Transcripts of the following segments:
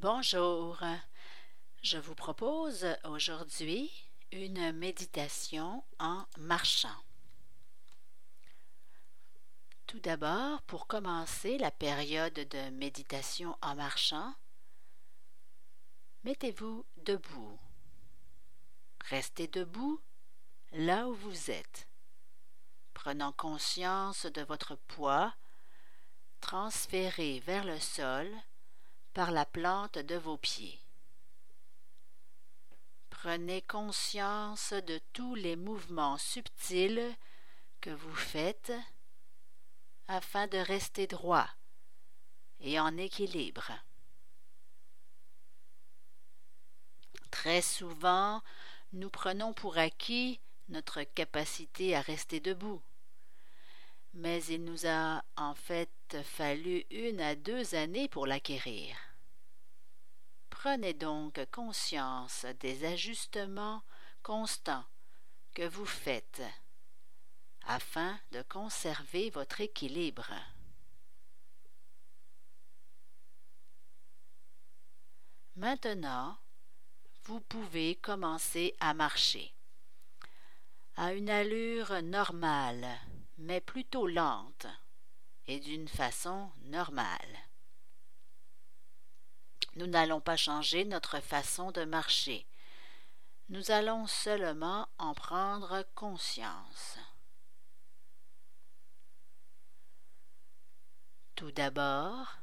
Bonjour. Je vous propose aujourd'hui une méditation en marchant. Tout d'abord, pour commencer la période de méditation en marchant, mettez-vous debout. Restez debout là où vous êtes, prenant conscience de votre poids transféré vers le sol par la plante de vos pieds. Prenez conscience de tous les mouvements subtils que vous faites afin de rester droit et en équilibre. Très souvent, nous prenons pour acquis notre capacité à rester debout. Mais il nous a en fait fallu une à deux années pour l'acquérir. Prenez donc conscience des ajustements constants que vous faites afin de conserver votre équilibre. Maintenant, vous pouvez commencer à marcher à une allure normale, mais plutôt lente, et d'une façon normale. Nous n'allons pas changer notre façon de marcher. Nous allons seulement en prendre conscience. Tout d'abord,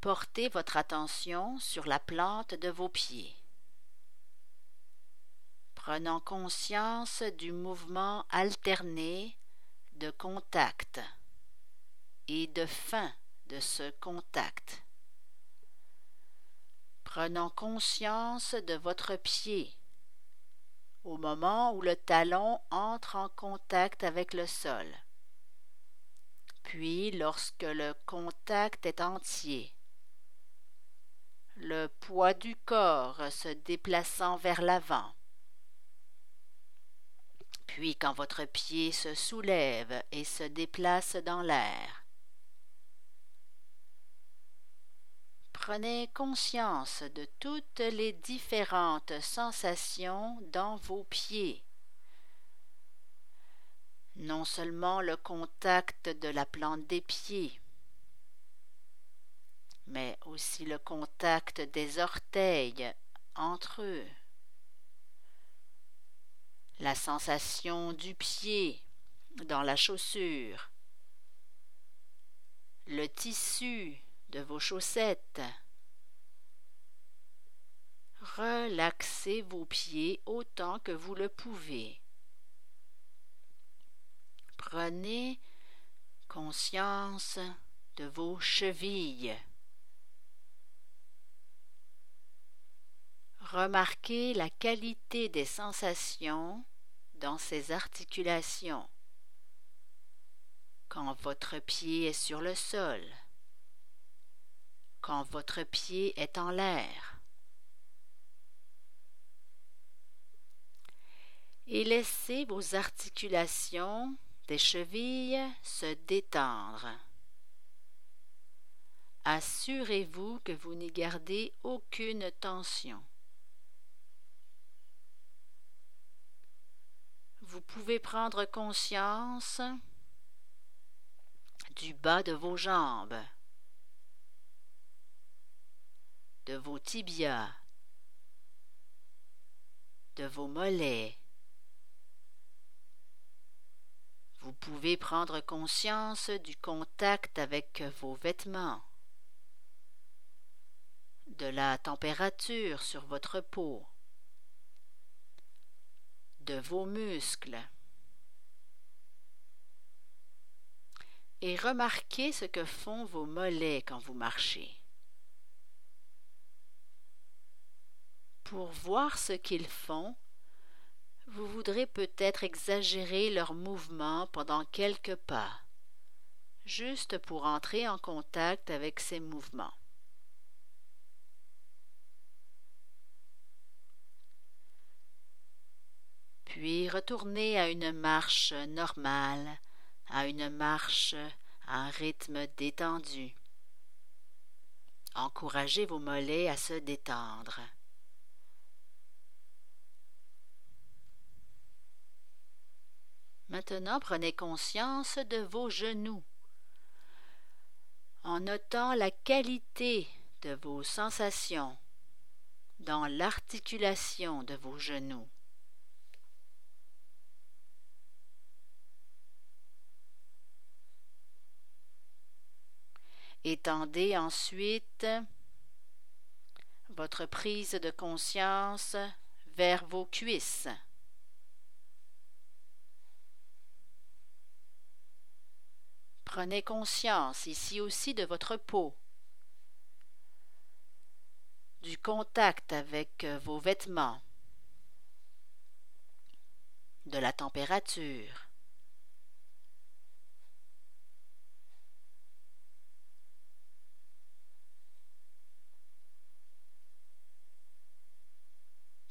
portez votre attention sur la plante de vos pieds prenant conscience du mouvement alterné de contact et de fin de ce contact. Prenant conscience de votre pied. Au moment où le talon entre en contact avec le sol, puis lorsque le contact est entier, le poids du corps se déplaçant vers l'avant, puis quand votre pied se soulève et se déplace dans l'air. Prenez conscience de toutes les différentes sensations dans vos pieds. Non seulement le contact de la plante des pieds, mais aussi le contact des orteils entre eux la sensation du pied dans la chaussure, le tissu de vos chaussettes. Relaxez vos pieds autant que vous le pouvez. Prenez conscience de vos chevilles. Remarquez la qualité des sensations dans ces articulations quand votre pied est sur le sol, quand votre pied est en l'air. Et laissez vos articulations des chevilles se détendre. Assurez-vous que vous n'y gardez aucune tension. vous pouvez prendre conscience du bas de vos jambes, de vos tibias, de vos mollets. Vous pouvez prendre conscience du contact avec vos vêtements, de la température sur votre peau de vos muscles. Et remarquez ce que font vos mollets quand vous marchez. Pour voir ce qu'ils font, vous voudrez peut-être exagérer leurs mouvements pendant quelques pas, juste pour entrer en contact avec ces mouvements. puis retournez à une marche normale, à une marche à un rythme détendu, en Encouragez vos mollets à se détendre. Maintenant, prenez conscience de vos genoux en notant la qualité de vos sensations dans l'articulation de vos genoux. Étendez ensuite votre prise de conscience vers vos cuisses. Prenez conscience ici aussi de votre peau, du contact avec vos vêtements, de la température.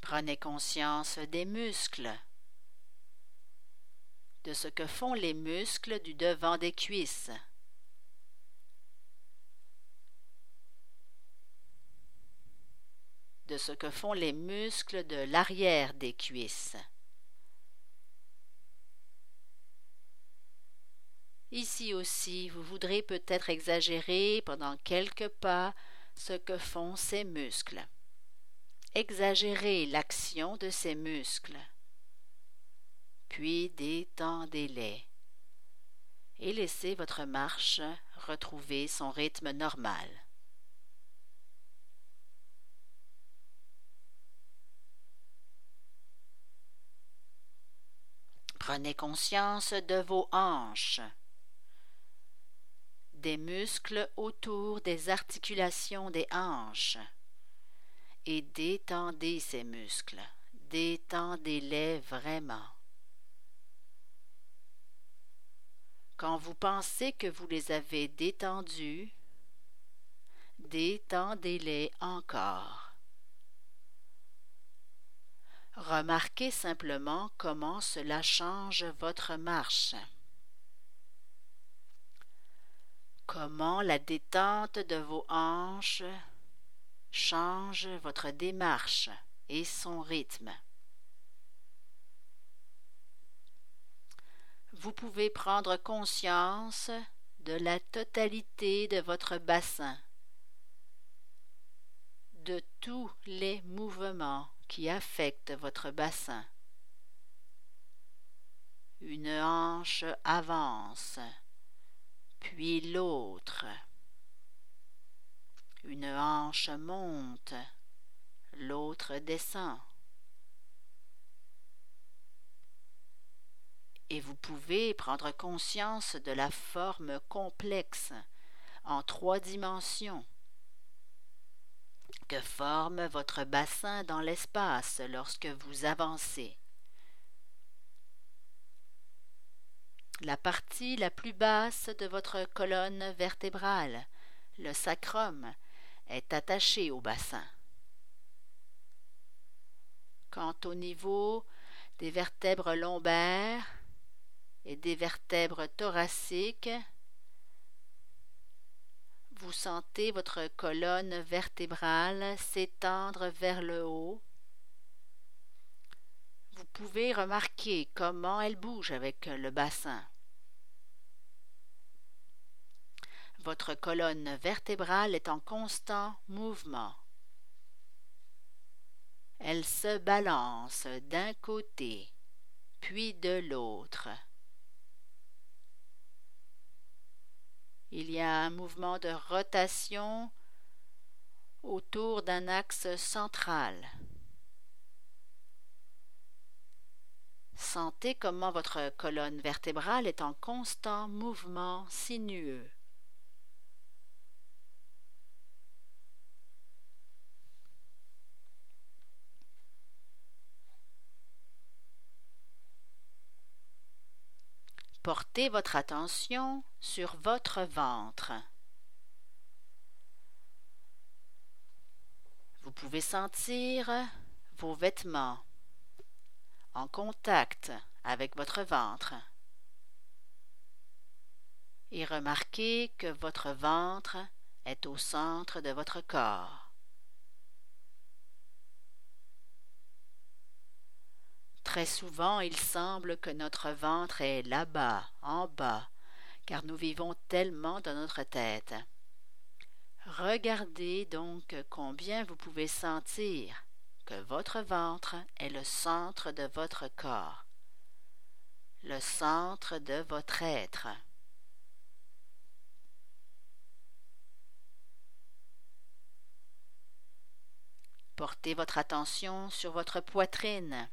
Prenez conscience des muscles, de ce que font les muscles du devant des cuisses. de ce que font les muscles de l'arrière des cuisses. Ici aussi, vous voudrez peut-être exagérer pendant quelques pas ce que font ces muscles. Exagérez l'action de ces muscles, puis détendez-les et laissez votre marche retrouver son rythme normal. Prenez conscience de vos hanches, des muscles autour des articulations des hanches et détendez ces muscles, détendez-les vraiment. Quand vous pensez que vous les avez détendus, détendez-les encore. Remarquez simplement comment cela change votre marche. Comment la détente de vos hanches change votre démarche et son rythme. Vous pouvez prendre conscience de la totalité de votre bassin, de tous les mouvements qui affectent votre bassin. Une hanche avance, puis l'autre. Une hanche monte, l'autre descend. Et vous pouvez prendre conscience de la forme complexe en trois dimensions que forme votre bassin dans l'espace lorsque vous avancez. La partie la plus basse de votre colonne vertébrale, le sacrum, est attaché au bassin. Quant au niveau des vertèbres lombaires et des vertèbres thoraciques, vous sentez votre colonne vertébrale s'étendre vers le haut. Vous pouvez remarquer comment elle bouge avec le bassin. Votre colonne vertébrale est en constant mouvement. Elle se balance d'un côté, puis de l'autre. Il y a un mouvement de rotation autour d'un axe central. Sentez comment votre colonne vertébrale est en constant mouvement sinueux. Portez votre attention sur votre ventre. Vous pouvez sentir vos vêtements en contact avec votre ventre et remarquez que votre ventre est au centre de votre corps. Très souvent, il semble que notre ventre est là-bas, en bas, car nous vivons tellement dans notre tête. Regardez donc combien vous pouvez sentir que votre ventre est le centre de votre corps, le centre de votre être. Portez votre attention sur votre poitrine.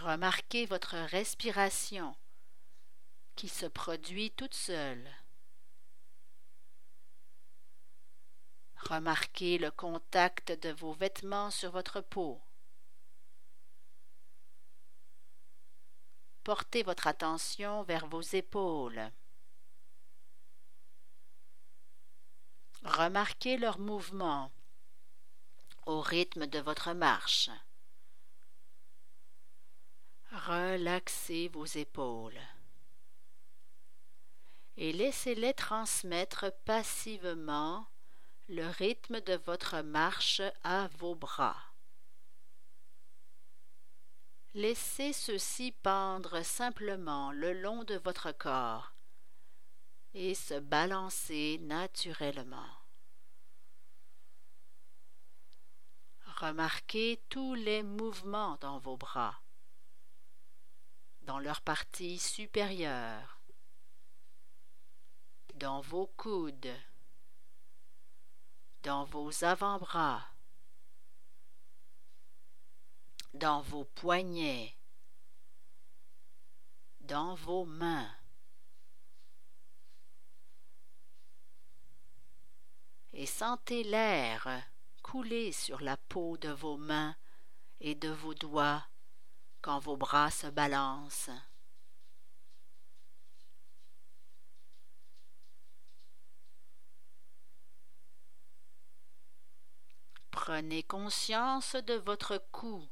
Remarquez votre respiration qui se produit toute seule. Remarquez le contact de vos vêtements sur votre peau. Portez votre attention vers vos épaules. Remarquez leur mouvement au rythme de votre marche. Relaxez vos épaules et laissez-les transmettre passivement le rythme de votre marche à vos bras. Laissez ceux-ci pendre simplement le long de votre corps et se balancer naturellement. Remarquez tous les mouvements dans vos bras, dans leur partie supérieure, dans vos coudes, dans vos avant-bras, dans vos poignets, dans vos mains. Et sentez l'air couler sur la peau de vos mains et de vos doigts quand vos bras se balancent. Prenez conscience de votre cou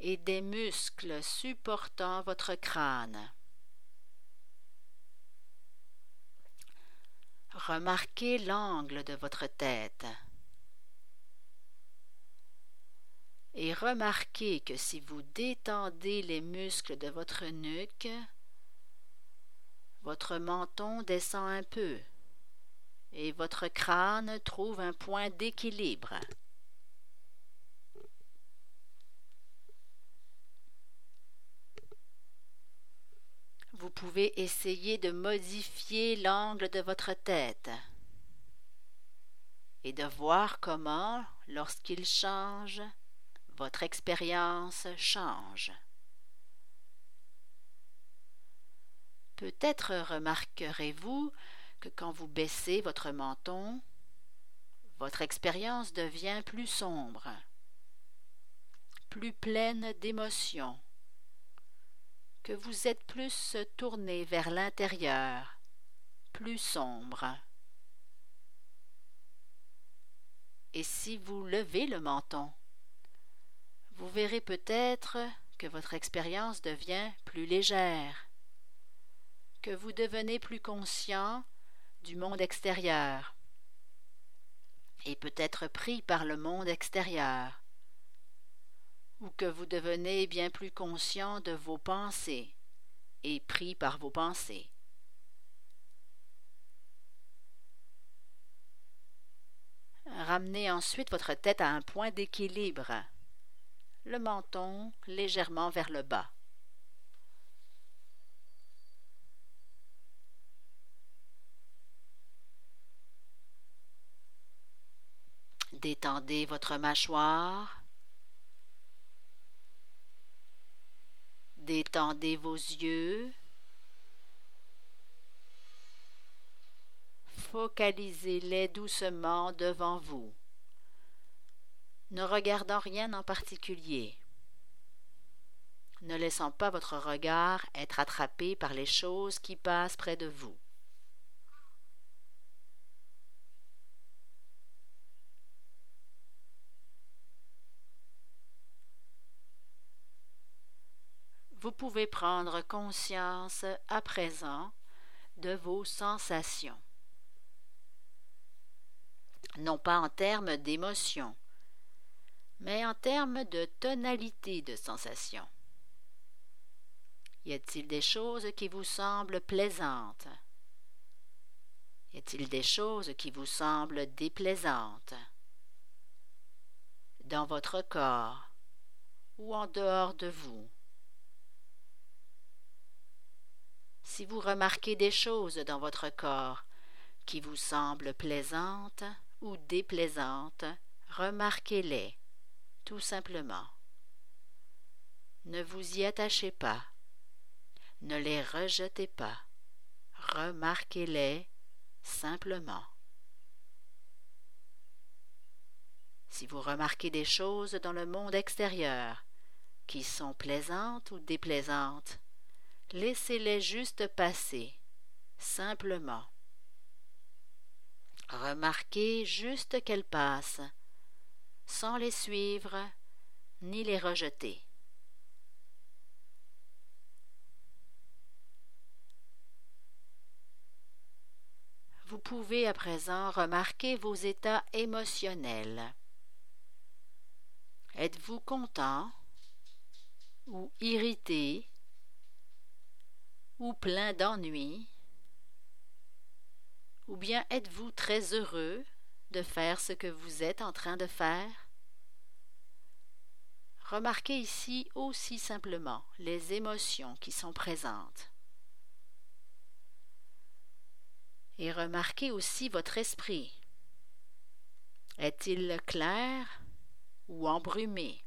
et des muscles supportant votre crâne. Remarquez l'angle de votre tête. Et remarquez que si vous détendez les muscles de votre nuque, votre menton descend un peu et votre crâne trouve un point d'équilibre. Vous pouvez essayer de modifier l'angle de votre tête et de voir comment, lorsqu'il change, votre expérience change. Peut-être remarquerez-vous que quand vous baissez votre menton, votre expérience devient plus sombre, plus pleine d'émotions, que vous êtes plus tourné vers l'intérieur, plus sombre. Et si vous levez le menton, vous verrez peut-être que votre expérience devient plus légère, que vous devenez plus conscient du monde extérieur et peut-être pris par le monde extérieur, ou que vous devenez bien plus conscient de vos pensées et pris par vos pensées. Ramenez ensuite votre tête à un point d'équilibre, le menton légèrement vers le bas. Détendez votre mâchoire. Détendez vos yeux. Focalisez-les doucement devant vous, ne regardant rien en particulier, ne laissant pas votre regard être attrapé par les choses qui passent près de vous. vous pouvez prendre conscience à présent de vos sensations. Non pas en termes d'émotion, mais en termes de tonalité de sensation. Y a-t-il des choses qui vous semblent plaisantes? Y a-t-il des choses qui vous semblent déplaisantes Dans votre corps ou en dehors de vous? Si vous remarquez des choses dans votre corps qui vous semblent plaisantes ou déplaisantes, remarquez-les tout simplement. Ne vous y attachez pas. Ne les rejetez pas. Remarquez-les simplement. Si vous remarquez des choses dans le monde extérieur qui sont plaisantes ou déplaisantes, laissez-les juste passer, simplement. Remarquez juste qu'elles passent, sans les suivre ni les rejeter. Vous pouvez à présent remarquer vos états émotionnels. Êtes-vous content ou irrité ou plein d'ennui Ou bien êtes-vous très heureux de faire ce que vous êtes en train de faire? Remarquez ici aussi simplement les émotions qui sont présentes. Et remarquez aussi votre esprit. Est-il clair ou embrumé?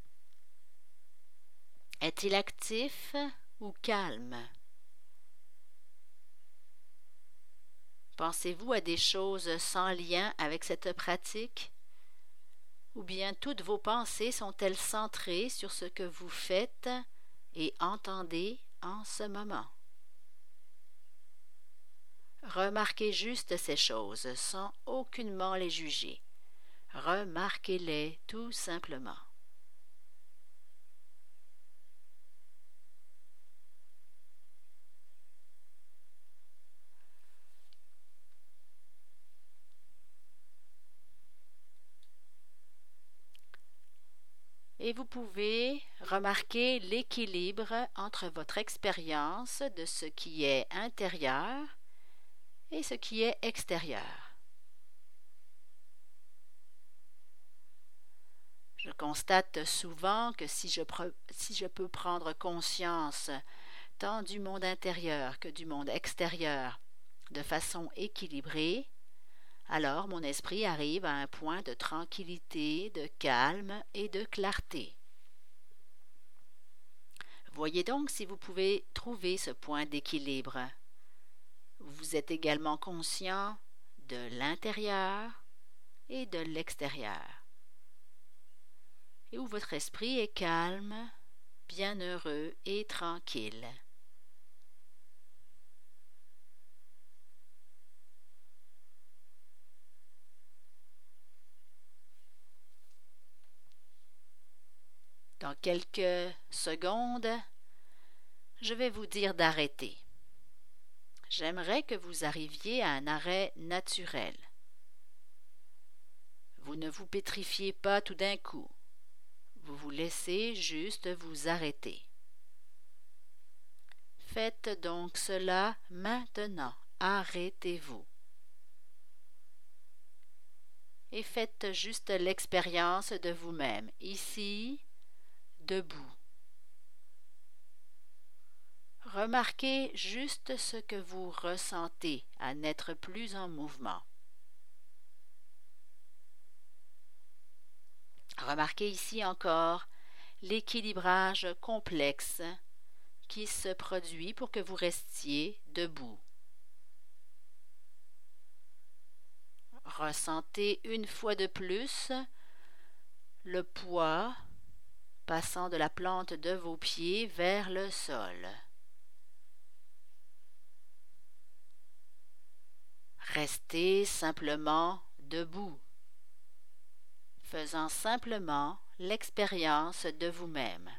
Est-il actif ou calme? Pensez-vous à des choses sans lien avec cette pratique? Ou bien toutes vos pensées sont-elles centrées sur ce que vous faites et entendez en ce moment? Remarquez juste ces choses sans aucunement les juger. Remarquez-les tout simplement. Et vous pouvez remarquer l'équilibre entre votre expérience de ce qui est intérieur et ce qui est extérieur. Je constate souvent que si je, si je peux prendre conscience tant du monde intérieur que du monde extérieur de façon équilibrée, alors mon esprit arrive à un point de tranquillité, de calme et de clarté. Voyez donc si vous pouvez trouver ce point d'équilibre. Vous êtes également conscient de l'intérieur et de l'extérieur, et où votre esprit est calme, bienheureux et tranquille. Dans quelques secondes, je vais vous dire d'arrêter. J'aimerais que vous arriviez à un arrêt naturel. Vous ne vous pétrifiez pas tout d'un coup. Vous vous laissez juste vous arrêter. Faites donc cela maintenant. Arrêtez-vous. Et faites juste l'expérience de vous-même, ici, debout. Remarquez juste ce que vous ressentez à n'être plus en mouvement. Remarquez ici encore l'équilibrage complexe qui se produit pour que vous restiez debout. Ressentez une fois de plus le poids passant de la plante de vos pieds vers le sol. Restez simplement debout, faisant simplement l'expérience de vous-même.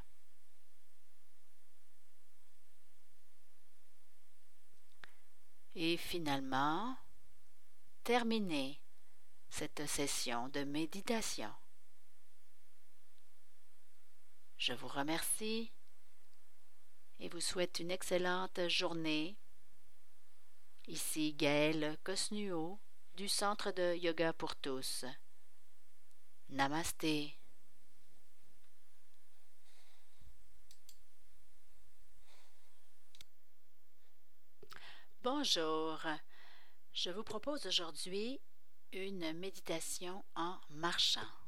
et finalement terminer cette session de méditation. Je vous remercie et vous souhaite une excellente journée. Ici Gaëlle Cosnuo du Centre de Yoga pour tous. Namasté. Bonjour. Je vous propose aujourd'hui une méditation en marchant.